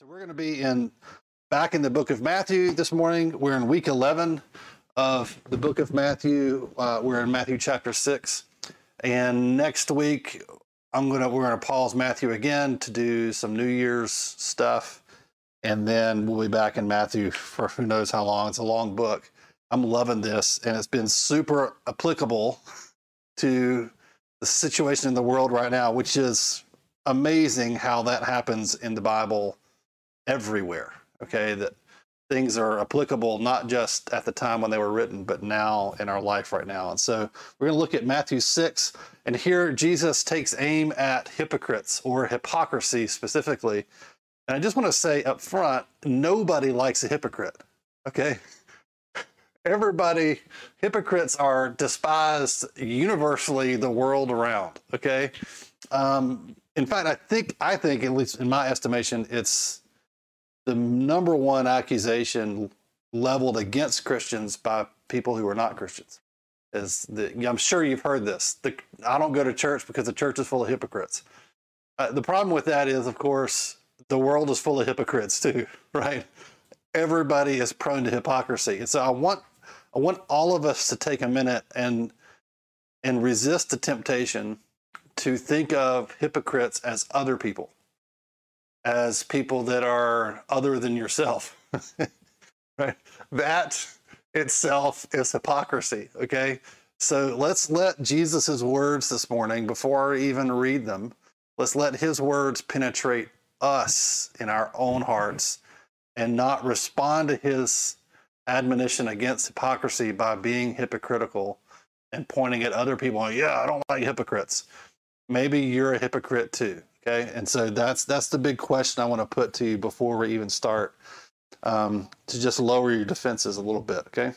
So we're going to be in back in the book of Matthew this morning. We're in week 11 of the book of Matthew. Uh, we're in Matthew chapter 6. And next week, I'm gonna we're gonna pause Matthew again to do some New Year's stuff, and then we'll be back in Matthew for who knows how long. It's a long book. I'm loving this, and it's been super applicable to the situation in the world right now, which is amazing how that happens in the Bible everywhere. Okay, that things are applicable not just at the time when they were written, but now in our life right now. And so we're going to look at Matthew 6, and here Jesus takes aim at hypocrites or hypocrisy specifically. And I just want to say up front nobody likes a hypocrite. Okay. Everybody, hypocrites are despised universally the world around. Okay. Um, in fact, I think, I think, at least in my estimation, it's the number one accusation leveled against Christians by people who are not Christians. Is that I'm sure you've heard this. The, I don't go to church because the church is full of hypocrites. Uh, the problem with that is, of course, the world is full of hypocrites too, right? Everybody is prone to hypocrisy. And so I want, I want all of us to take a minute and, and resist the temptation to think of hypocrites as other people as people that are other than yourself. right? That itself is hypocrisy. Okay. So let's let Jesus' words this morning, before I even read them, let's let his words penetrate us in our own hearts and not respond to his admonition against hypocrisy by being hypocritical and pointing at other people. Yeah, I don't like hypocrites. Maybe you're a hypocrite too. Okay, and so that's that's the big question I want to put to you before we even start um, to just lower your defenses a little bit. Okay,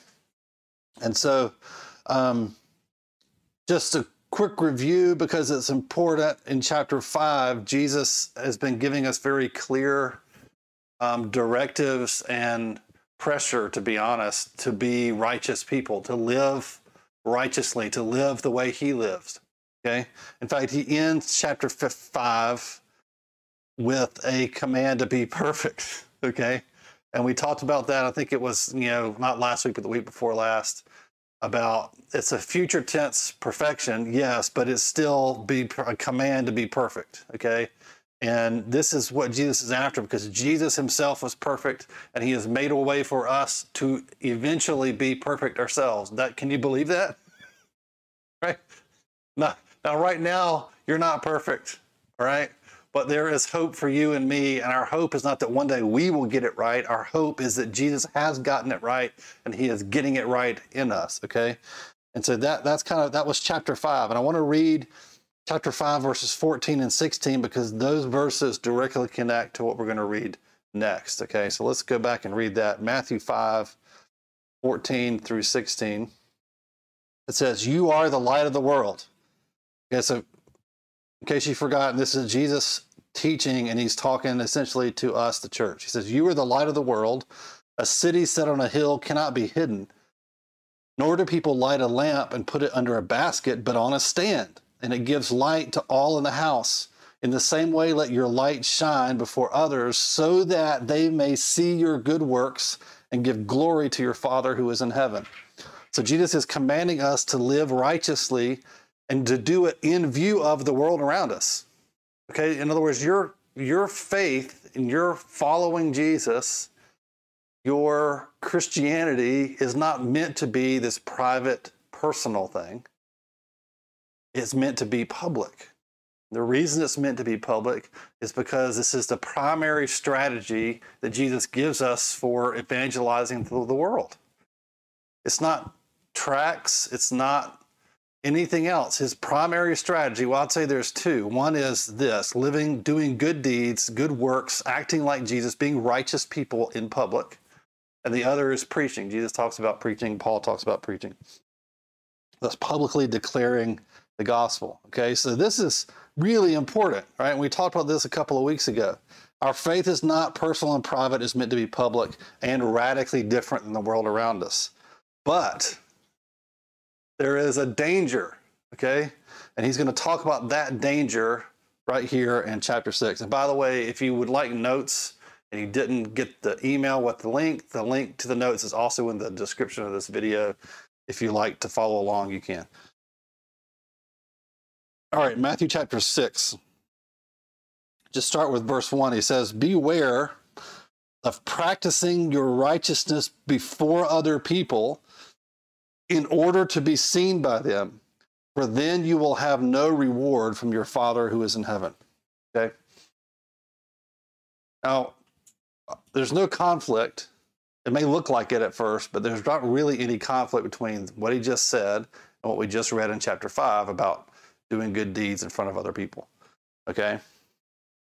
and so um, just a quick review because it's important. In chapter five, Jesus has been giving us very clear um, directives and pressure, to be honest, to be righteous people, to live righteously, to live the way He lives. Okay. In fact, he ends chapter five with a command to be perfect. Okay. And we talked about that. I think it was, you know, not last week, but the week before last about it's a future tense perfection. Yes, but it's still be a command to be perfect. Okay. And this is what Jesus is after because Jesus himself was perfect and he has made a way for us to eventually be perfect ourselves. That can you believe that? Right? Not now, right now, you're not perfect, all right? But there is hope for you and me. And our hope is not that one day we will get it right. Our hope is that Jesus has gotten it right and he is getting it right in us, okay? And so that that's kind of that was chapter 5. And I want to read chapter 5 verses 14 and 16 because those verses directly connect to what we're going to read next, okay? So let's go back and read that. Matthew 5 14 through 16. It says, "You are the light of the world." Okay, so in case you've forgotten, this is Jesus teaching, and he's talking essentially to us, the church. He says, You are the light of the world. A city set on a hill cannot be hidden, nor do people light a lamp and put it under a basket, but on a stand, and it gives light to all in the house. In the same way, let your light shine before others, so that they may see your good works and give glory to your Father who is in heaven. So, Jesus is commanding us to live righteously and to do it in view of the world around us. Okay, in other words, your your faith and your following Jesus, your Christianity is not meant to be this private, personal thing. It's meant to be public. The reason it's meant to be public is because this is the primary strategy that Jesus gives us for evangelizing the world. It's not tracts, it's not anything else. His primary strategy, well, I'd say there's two. One is this living, doing good deeds, good works, acting like Jesus, being righteous people in public. And the other is preaching. Jesus talks about preaching, Paul talks about preaching. That's publicly declaring the gospel. Okay, so this is really important, right? And we talked about this a couple of weeks ago. Our faith is not personal and private, it's meant to be public and radically different than the world around us. But there is a danger, okay? And he's going to talk about that danger right here in chapter 6. And by the way, if you would like notes and you didn't get the email with the link, the link to the notes is also in the description of this video. If you like to follow along, you can. All right, Matthew chapter 6. Just start with verse 1. He says, Beware of practicing your righteousness before other people in order to be seen by them, for then you will have no reward from your Father who is in heaven. Okay? Now, there's no conflict. It may look like it at first, but there's not really any conflict between what he just said and what we just read in chapter 5 about doing good deeds in front of other people. Okay?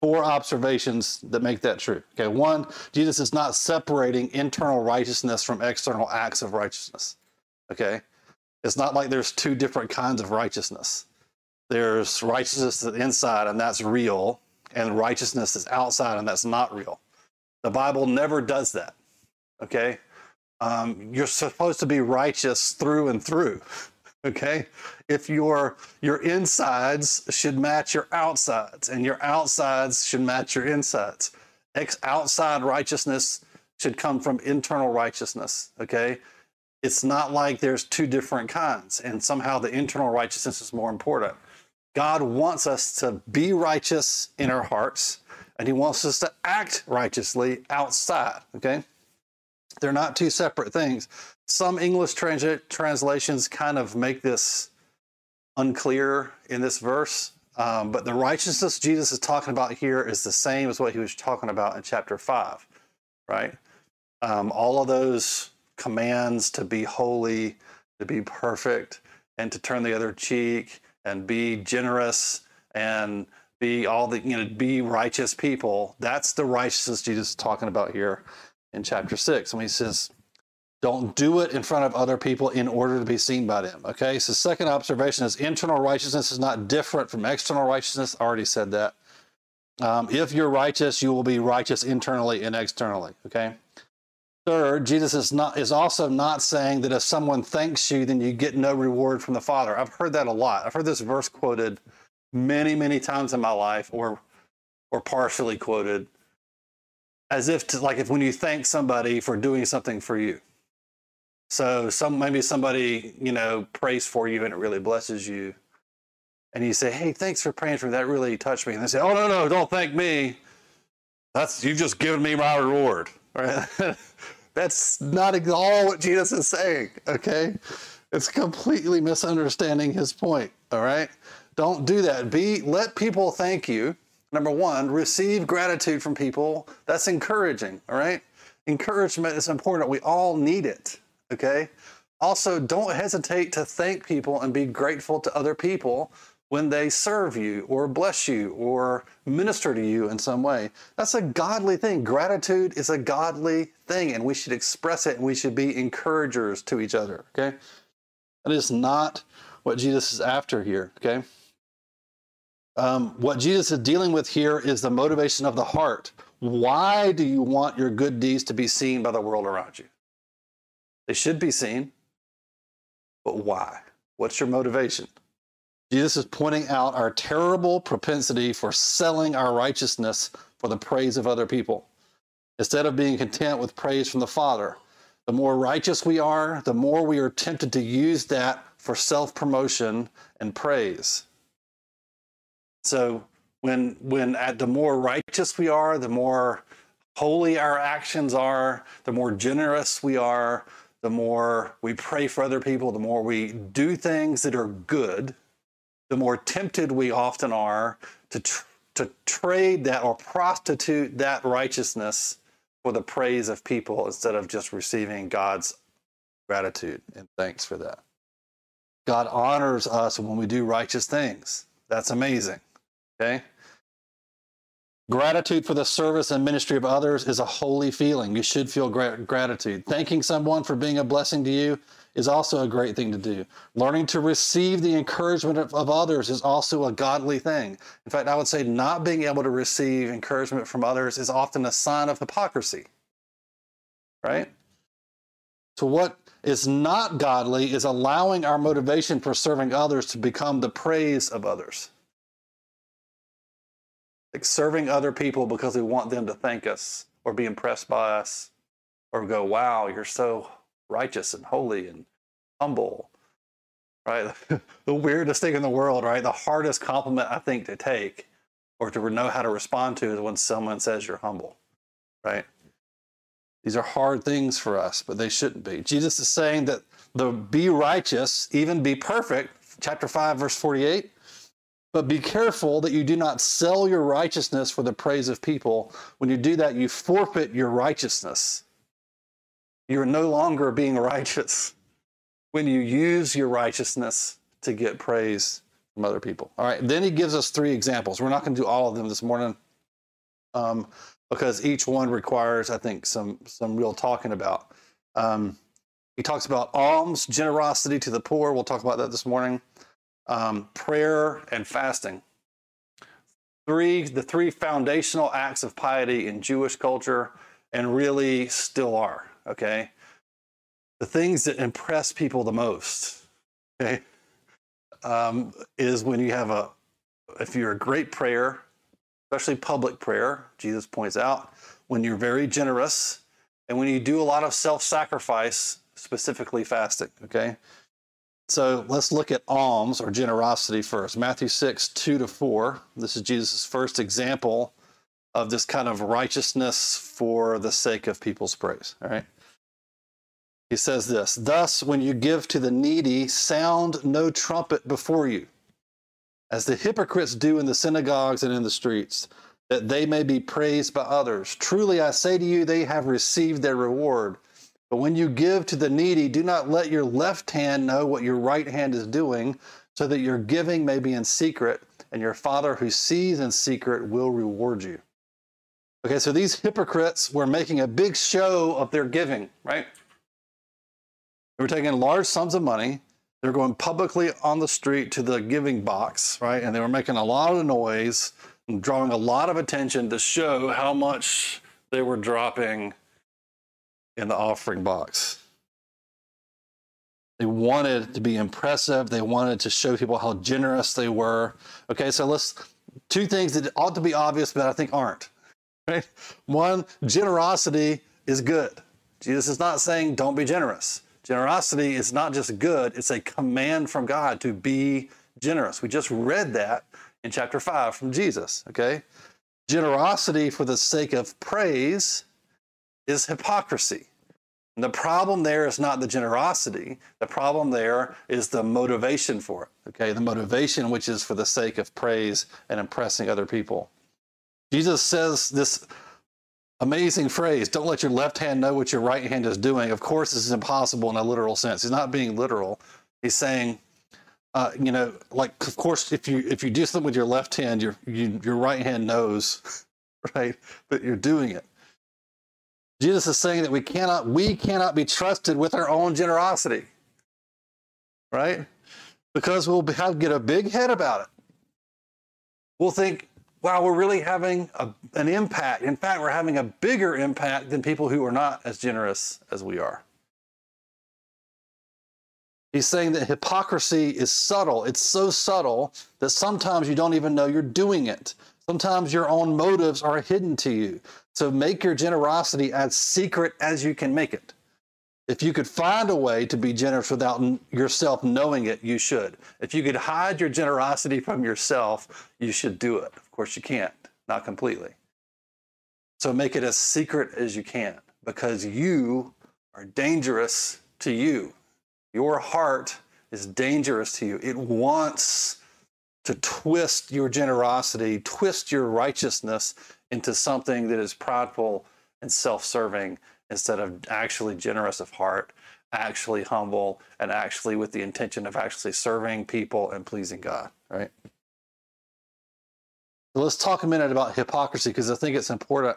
Four observations that make that true. Okay, one, Jesus is not separating internal righteousness from external acts of righteousness. Okay? It's not like there's two different kinds of righteousness. There's righteousness inside, and that's real, and righteousness is outside, and that's not real. The Bible never does that. Okay? Um, you're supposed to be righteous through and through. Okay? If your your insides should match your outsides, and your outsides should match your insides. Ex- outside righteousness should come from internal righteousness. Okay? It's not like there's two different kinds, and somehow the internal righteousness is more important. God wants us to be righteous in our hearts and he wants us to act righteously outside. Okay? They're not two separate things. Some English trans- translations kind of make this unclear in this verse, um, but the righteousness Jesus is talking about here is the same as what he was talking about in chapter 5, right? Um, all of those commands to be holy, to be perfect, and to turn the other cheek, and be generous, and be all the you know be righteous people. That's the righteousness jesus is talking about here in chapter 6 when he says don't do it in front of other people in order to be seen by them. Okay so second observation is internal righteousness is not different from external righteousness. I already said that. Um, if you're righteous you will be righteous internally and externally okay third jesus is not is also not saying that if someone thanks you then you get no reward from the father i've heard that a lot i've heard this verse quoted many, many times in my life, or or partially quoted, as if to like if when you thank somebody for doing something for you. So some maybe somebody you know prays for you and it really blesses you, and you say, "Hey, thanks for praying for me. That really touched me." And they say, "Oh no, no, don't thank me. That's you've just given me my reward." Right? That's not at all what Jesus is saying. Okay, it's completely misunderstanding his point. All right. Don't do that. Be let people thank you. Number one, receive gratitude from people. That's encouraging. All right. Encouragement is important. We all need it. Okay. Also, don't hesitate to thank people and be grateful to other people when they serve you or bless you or minister to you in some way. That's a godly thing. Gratitude is a godly thing, and we should express it and we should be encouragers to each other. Okay. That is not what Jesus is after here. Okay. Um, what Jesus is dealing with here is the motivation of the heart. Why do you want your good deeds to be seen by the world around you? They should be seen, but why? What's your motivation? Jesus is pointing out our terrible propensity for selling our righteousness for the praise of other people. Instead of being content with praise from the Father, the more righteous we are, the more we are tempted to use that for self promotion and praise. So when when at the more righteous we are, the more holy our actions are, the more generous we are, the more we pray for other people, the more we do things that are good, the more tempted we often are to tr- to trade that or prostitute that righteousness for the praise of people instead of just receiving God's gratitude and thanks for that. God honors us when we do righteous things. That's amazing. Okay? Gratitude for the service and ministry of others is a holy feeling. You should feel gra- gratitude. Thanking someone for being a blessing to you is also a great thing to do. Learning to receive the encouragement of, of, others is also a godly thing. In fact, I would say not being able to receive encouragement from others is often a sign of hypocrisy. Right? So, what is not godly is allowing our motivation for serving others to become the praise of others like serving other people because we want them to thank us or be impressed by us or go, wow, you're so righteous and holy and humble, right? the weirdest thing in the world, right? The hardest compliment I think to take or to know how to respond to is when someone says you're humble, right? These are hard things for us, but they shouldn't be. Jesus is saying that the be righteous, even be perfect, chapter 5, verse 48. But be careful that you do not sell your righteousness for the praise of people. When you do that, you forfeit your righteousness. You're no longer being righteous when you use your righteousness to get praise from other people. All right, then he gives us three examples. We're not going to do all of them this morning um, because each one requires, I think, some some real talking about. Um, he talks about alms, generosity to the poor. We'll talk about that this morning. Um, prayer and fasting. Three, the three foundational acts of piety in Jewish culture, and really still are. Okay, the things that impress people the most. Okay, um, is when you have a, if you're a great prayer, especially public prayer. Jesus points out when you're very generous, and when you do a lot of self-sacrifice specifically fasting. Okay. So let's look at alms or generosity first. Matthew 6, 2 to 4. This is Jesus' first example of this kind of righteousness for the sake of people's praise. All right. He says this Thus, when you give to the needy, sound no trumpet before you, as the hypocrites do in the synagogues and in the streets, that they may be praised by others. Truly, I say to you, they have received their reward. But when you give to the needy, do not let your left hand know what your right hand is doing, so that your giving may be in secret, and your Father who sees in secret will reward you. Okay, so these hypocrites were making a big show of their giving, right? They were taking large sums of money. They were going publicly on the street to the giving box, right? And they were making a lot of noise and drawing a lot of attention to show how much they were dropping in the offering box. They wanted to be impressive. They wanted to show people how generous they were. Okay, so let's two things that ought to be obvious, but I think aren't. Right? One, generosity is good. Jesus is not saying don't be generous. Generosity is not just good, it's a command from God to be generous. We just read that in chapter 5 from Jesus, okay? Generosity for the sake of praise is hypocrisy. And the problem there is not the generosity. The problem there is the motivation for it. Okay, the motivation which is for the sake of praise and impressing other people. Jesus says this amazing phrase, don't let your left hand know what your right hand is doing. Of course, this is impossible in a literal sense. He's not being literal. He's saying, uh, you know, like of course, if you if you do something with your left hand, your you, your right hand knows, right, that you're doing it. Jesus is saying that we cannot, we cannot be trusted with our own generosity, right? Because we'll have, get a big head about it. We'll think, wow, we're really having a, an impact. In fact, we're having a bigger impact than people who are not as generous as we are. He's saying that hypocrisy is subtle. It's so subtle that sometimes you don't even know you're doing it. Sometimes your own motives are hidden to you. So make your generosity as secret as you can make it. If you could find a way to be generous without yourself knowing it, you should. If you could hide your generosity from yourself, you should do it. Course, you can't, not completely. So make it as secret as you can because you are dangerous to you. Your heart is dangerous to you. It wants to twist your generosity, twist your righteousness into something that is prideful and self serving instead of actually generous of heart, actually humble, and actually with the intention of actually serving people and pleasing God, right? Let's talk a minute about hypocrisy because I think it's important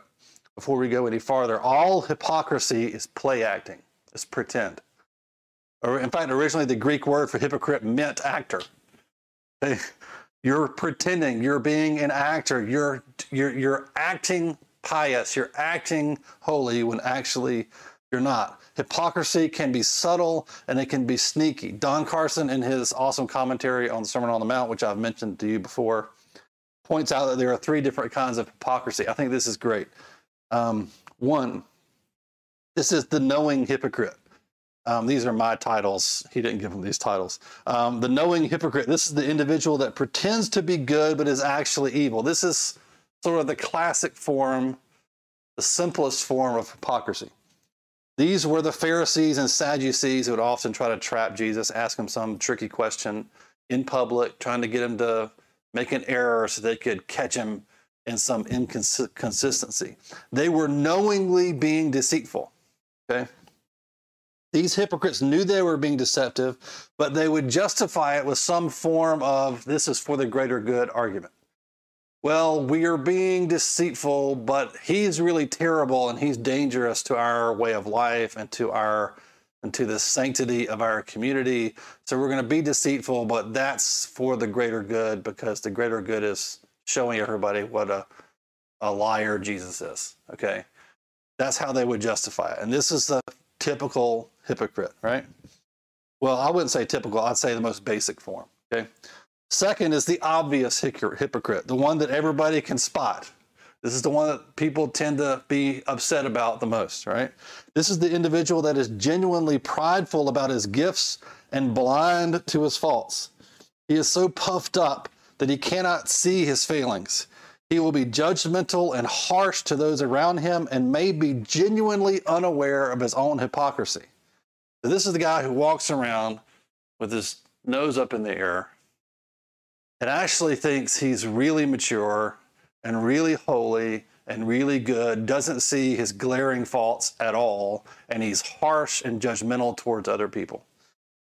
before we go any farther. All hypocrisy is play acting, it's pretend. In fact, originally the Greek word for hypocrite meant actor. You're pretending, you're being an actor, you're you're you're acting pious, you're acting holy when actually you're not. Hypocrisy can be subtle and it can be sneaky. Don Carson, in his awesome commentary on the Sermon on the Mount, which I've mentioned to you before, points out that there are three different kinds of hypocrisy. I think this is great. Um, One, this is the knowing hypocrite. Um, these are my titles. He didn't give them these titles. Um, the knowing hypocrite. This is the individual that pretends to be good but is actually evil. This is sort of the classic form, the simplest form of hypocrisy. These were the Pharisees and Sadducees who would often try to trap Jesus, ask him some tricky question in public, trying to get him to make an error so they could catch him in some inconsistency. They were knowingly being deceitful. Okay? These hypocrites knew they were being deceptive, but they would justify it with some form of this is for the greater good argument. Well, we are being deceitful, but he's really terrible and he's dangerous to our way of life and to our and to the sanctity of our community. So we're going to be deceitful, but that's for the greater good because the greater good is showing everybody what a, a liar Jesus is. Okay. That's how they would justify it. And this is the typical hypocrite, right? Well, I wouldn't say typical, I'd say the most basic form. Okay. Second is the obvious hypocrite, the one that everybody can spot. This is the one that people tend to be upset about the most, right? This is the individual that is genuinely prideful about his gifts and blind to his faults. He is so puffed up that he cannot see his failings. He will be judgmental and harsh to those around him and may be genuinely unaware of his own hypocrisy. So this is the guy who walks around with his nose up in the air and actually thinks he's really mature and really holy and really good, doesn't see his glaring faults at all, and he's harsh and judgmental towards other people.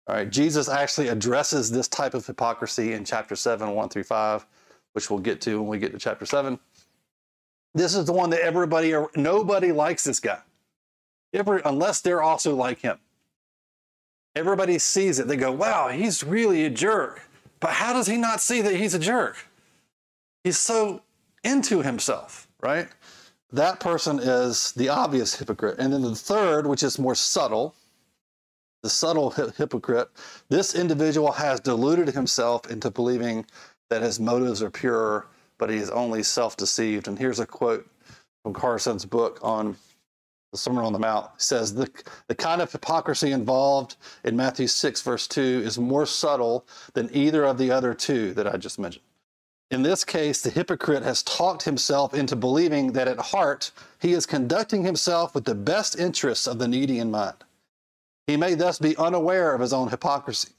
All right, Jesus actually addresses this type of hypocrisy in chapter 7, 1 through 5, which we'll get to when we get to chapter 7. This is the one that everybody, nobody likes this guy, Every, unless they're also like him. Everybody sees it. They go, wow, he's really a jerk. But how does he not see that he's a jerk? He's so into himself, right? That person is the obvious hypocrite. And then the third, which is more subtle, the subtle hypocrite, this individual has deluded himself into believing that his motives are pure, but he is only self deceived. And here's a quote from Carson's book on the Sermon on the Mount. He says, the, the kind of hypocrisy involved in Matthew 6, verse 2, is more subtle than either of the other two that I just mentioned. In this case, the hypocrite has talked himself into believing that at heart he is conducting himself with the best interests of the needy in mind. He may thus be unaware of his own hypocrisy.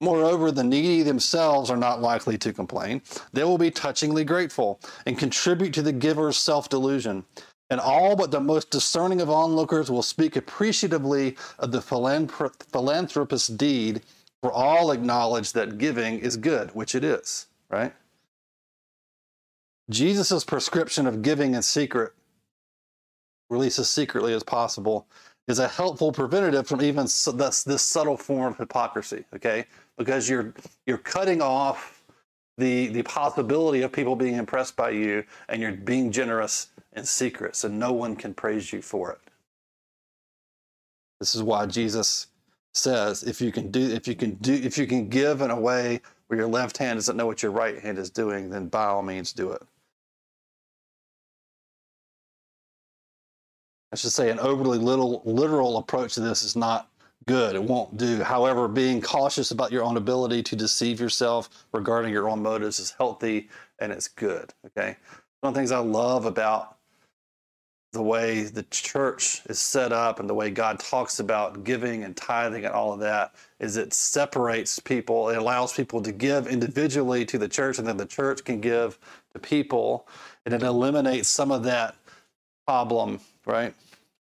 Moreover, the needy themselves are not likely to complain. They will be touchingly grateful and contribute to the giver's self delusion. And all but the most discerning of onlookers will speak appreciatively of the philanthropist's deed, for all acknowledge that giving is good, which it is, right? Jesus' prescription of giving in secret, release as secretly as possible, is a helpful preventative from even this, this subtle form of hypocrisy, okay? Because you're you're cutting off the the possibility of people being impressed by you and you're being generous in secret so no one can praise you for it. This is why Jesus says if you can do if you can do if you can give in a way where your left hand doesn't know what your right hand is doing, then by all means do it. I should say an overly little literal approach to this is not good. It won't do. However, being cautious about your own ability to deceive yourself regarding your own motives is healthy and it's good. Okay. One of the things I love about the way the church is set up and the way God talks about giving and tithing and all of that is it separates people. It allows people to give individually to the church and then the church can give to people and it eliminates some of that problem, right?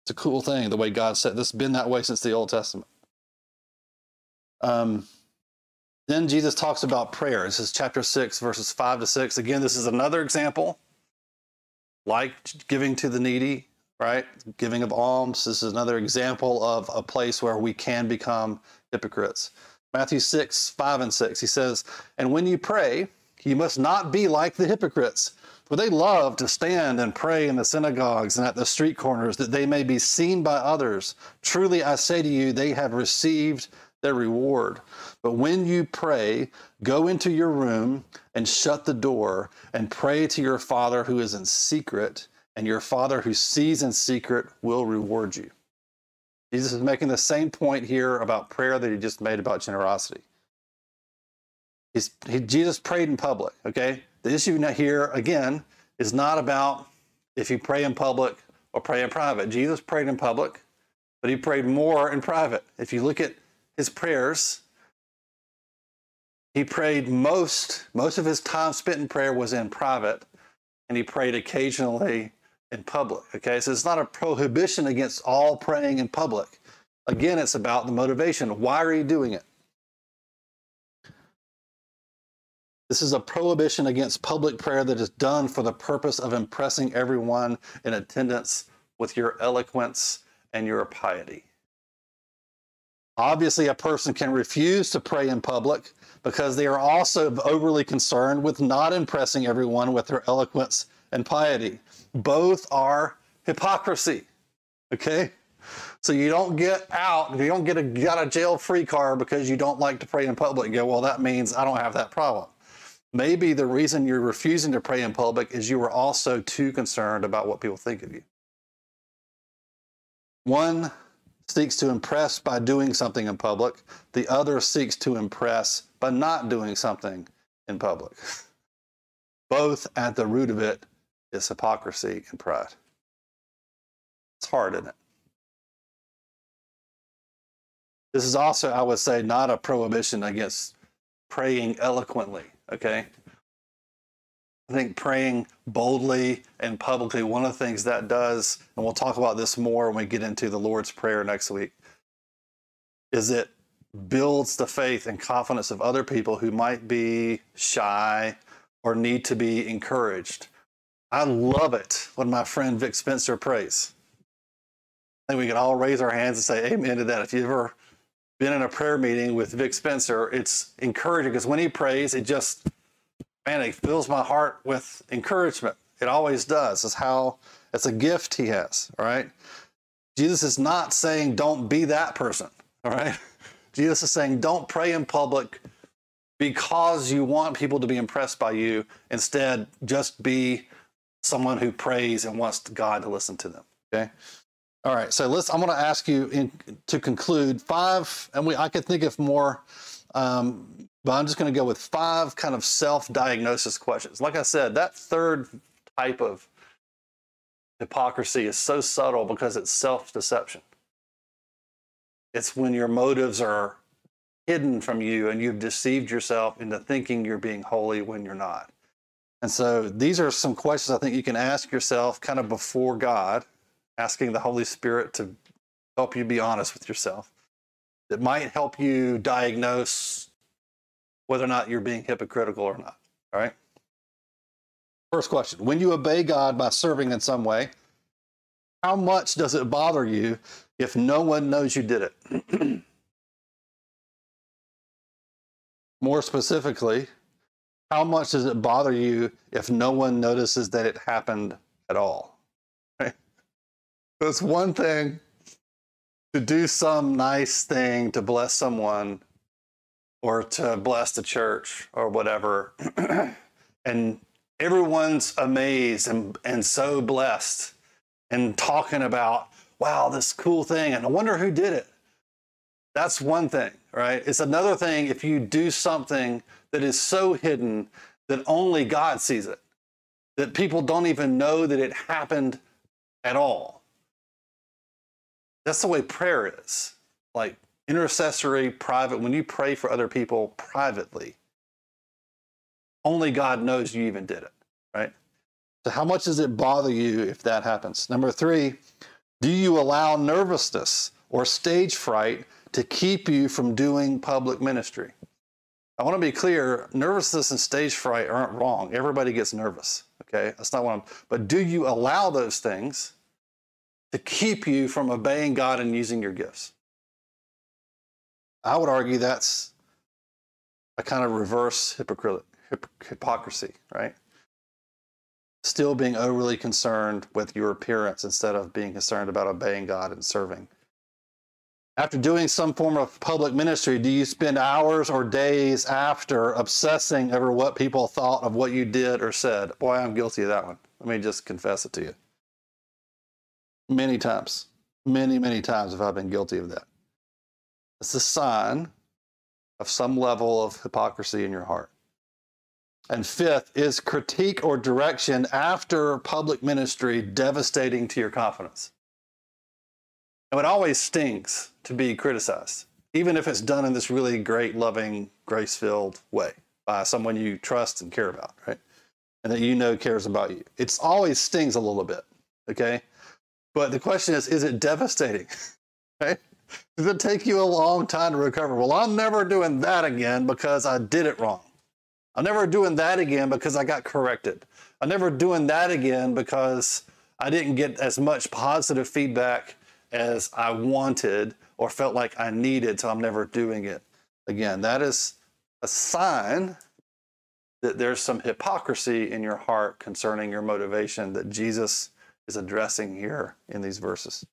It's a cool thing the way God said this has been that way since the Old Testament. Um, then Jesus talks about prayer. This is chapter 6, verses 5 to 6. Again, this is another example, like giving to the needy, right? Giving of alms. This is another example of a place where we can become hypocrites. Matthew 6, 5 and 6, he says, And when you pray, you must not be like the hypocrites for they love to stand and pray in the synagogues and at the street corners that they may be seen by others. Truly I say to you, they have received their reward. But when you pray, go into your room and shut the door and pray to your Father who is in secret, and your Father who sees in secret will reward you. Jesus is making the same point here about prayer that he just made about generosity. He's, he, Jesus prayed in public, okay? The issue here, again, is not about if you pray in public or pray in private. Jesus prayed in public, but he prayed more in private. If you look at his prayers, he prayed most, most of his time spent in prayer was in private, and he prayed occasionally in public. Okay, so it's not a prohibition against all praying in public. Again, it's about the motivation. Why are you doing it? This is a prohibition against public prayer that is done for the purpose of impressing everyone in attendance with your eloquence and your piety. Obviously, a person can refuse to pray in public because they are also overly concerned with not impressing everyone with their eloquence and piety. Both are hypocrisy. Okay? So you don't get out, you don't get a got a jail free card because you don't like to pray in public. You go, well, that means I don't have that problem. Maybe the reason you're refusing to pray in public is you are also too concerned about what people think of you. One seeks to impress by doing something in public, the other seeks to impress by not doing something in public. Both at the root of it is hypocrisy and pride. It's hard, isn't it? This is also, I would say, not a prohibition against praying eloquently, okay? I think praying boldly and publicly, one of the things that does, and we'll talk about this more when we get into the Lord's Prayer next week, is it builds the faith and confidence of other people who might be shy or need to be encouraged. I love it when my friend Vic Spencer prays. I think we can all raise our hands and say amen to that. If you've ever been in a prayer meeting with Vic Spencer, it's encouraging because when he prays, it just man, it fills my heart with encouragement. It always does. It's how it's a gift he has. All right. Jesus is not saying don't be that person. All right. Jesus is saying don't pray in public because you want people to be impressed by you. Instead, just be someone who prays and wants God to listen to them. Okay. All right. So let's. I'm going to ask you in, to conclude five, and we I could think of more um, but I'm just going to go with five kind of self diagnosis questions. Like I said, that third type of hypocrisy is so subtle because it's self deception. It's when your motives are hidden from you and you've deceived yourself into thinking you're being holy when you're not. And so these are some questions I think you can ask yourself kind of before God, asking the Holy Spirit to help you be honest with yourself. It might help you diagnose whether or not you're being hypocritical or not. All right. First question When you obey God by serving in some way, how much does it bother you if no one knows you did it? More specifically, how much does it bother you if no one notices that it happened at all? It's one thing to do some nice thing to bless someone or to bless the church or whatever. and everyone's amazed and, and so blessed and talking about, wow, this cool thing. And I wonder who did it. That's one thing, right? It's another thing if you do something that is so hidden that only God sees it, that people don't even know that it happened at all. That's the way prayer is. Like intercessory, private, when you pray for other people privately, only God knows you even did it, right? So, how much does it bother you if that happens? Number three, do you allow nervousness or stage fright to keep you from doing public ministry? I want to be clear nervousness and stage fright aren't wrong. Everybody gets nervous, okay? That's not what I'm, but do you allow those things to keep you from obeying God and using your gifts? I would argue that's a kind of reverse hypocrisy, right? Still being overly concerned with your appearance instead of being concerned about obeying God and serving. After doing some form of public ministry, do you spend hours or days after obsessing over what people thought of what you did or said? Boy, I'm guilty of that one. Let me just confess it to you. Many times. Many, many times have I been guilty of that. It's a sign of some level of hypocrisy in your heart. And fifth is critique or direction after public ministry devastating to your confidence. Now, it always stings to be criticized, even if it's done in this really great, loving, grace filled way by someone you trust and care about, right? And that you know cares about you. It's always stings a little bit, okay? But the question is, is it devastating? right? Does it take you a long time to recover? Well, I'm never doing that again because I did it wrong. I'm never doing that again because I got corrected. I'm never doing that again because I didn't get as much positive feedback as I wanted or felt like I needed, so I'm never doing it again. That is a sign that there's some hypocrisy in your heart concerning your motivation that Jesus is addressing here in these verses.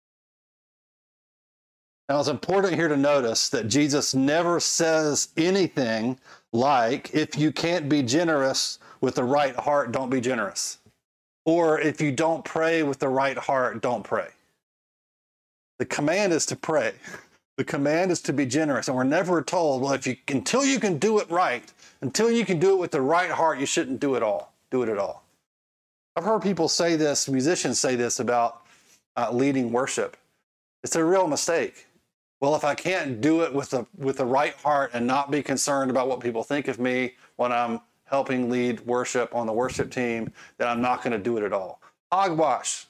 Now, it's important here to notice that Jesus never says anything like, if you can't be generous with the right heart, don't be generous. Or if you don't pray with the right heart, don't pray. The command is to pray. The command is to be generous. And we're never told, well, if you until you can do it right, until you can do it with the right heart, you shouldn't do it all. Do it at all. I've heard people say this, musicians say this about uh, leading worship. It's a real mistake. Well, if I can't do it with the with the right heart and not be concerned about what people think of me when I'm helping lead worship on the worship team, then I'm not going to do it at all. Hogwash,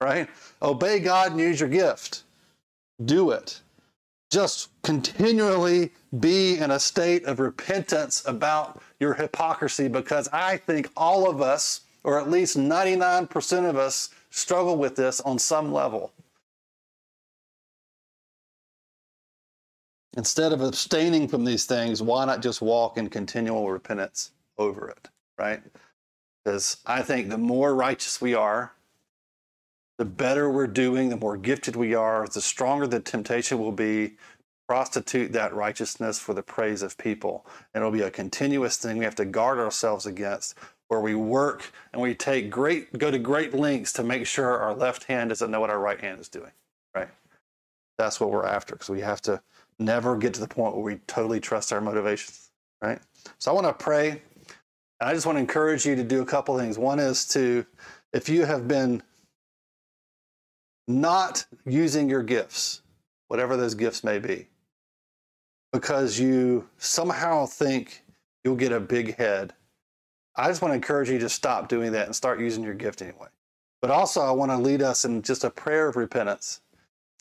right? Obey God and use your gift. Do it. Just continually be in a state of repentance about your hypocrisy because I think all of us, or at least 99% of us, struggle with this on some level. Instead of abstaining from these things, why not just walk in continual repentance over it, right? Because I think the more righteous we are, the better we're doing, the more gifted we are, the stronger the temptation will be to prostitute that righteousness for the praise of people. And it'll be a continuous thing we have to guard ourselves against where we work and we take great go to great lengths to make sure our left hand doesn't know what our right hand is doing, right? That's what we're after because we have to never get to the point where we totally trust our motivations, right? So I want to pray. And I just want to encourage you to do a couple things. One is to, if you have been not using your gifts, whatever those gifts may be, because you somehow think you'll get a big head, I just want to encourage you to stop doing that and start using your gift anyway. But also, I want to lead us in just a prayer of repentance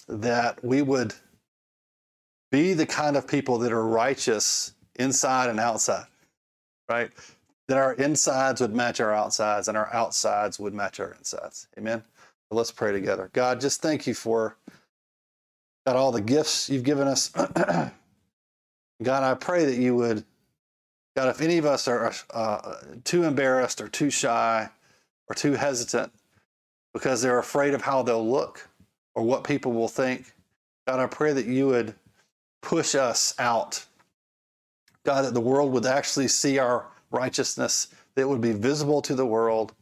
that we would be the kind of people that are righteous inside and outside, right? That our insides would match our outsides and our outsides would match our insides. Amen. Let's pray together. God, just thank you for God all the gifts you've given us. God, I pray that you would, God, if any of us are uh, too embarrassed or too shy or too hesitant because they're afraid of how they'll look or what people will think, God, I pray that you would push us out. God, that the world would actually see our righteousness, that it would be visible to the world.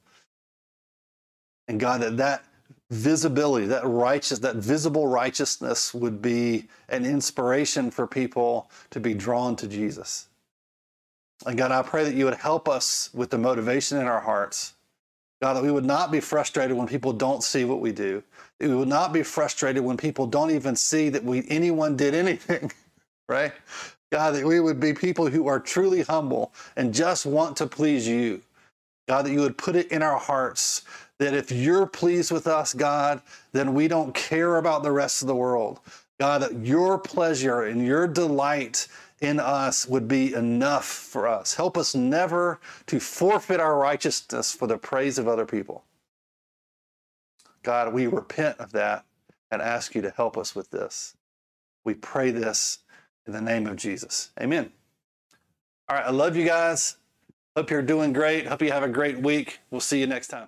And God, that that visibility, that righteous, that visible righteousness would be an inspiration for people to be drawn to Jesus. And God, I pray that you would help us with the motivation in our hearts. God, that we would not be frustrated when people don't see what we do. That we would not be frustrated when people don't even see that we anyone did anything, right? God, that we would be people who are truly humble and just want to please you. God, that you would put it in our hearts that if you're pleased with us, God, then we don't care about the rest of the world. God, that your pleasure and your delight in us would be enough for us. Help us never to forfeit our righteousness for the praise of other people. God, we repent of that and ask you to help us with this. We pray this in the name of Jesus. Amen. All right, I love you guys. Hope you're doing great. Hope you have a great week. We'll see you next time.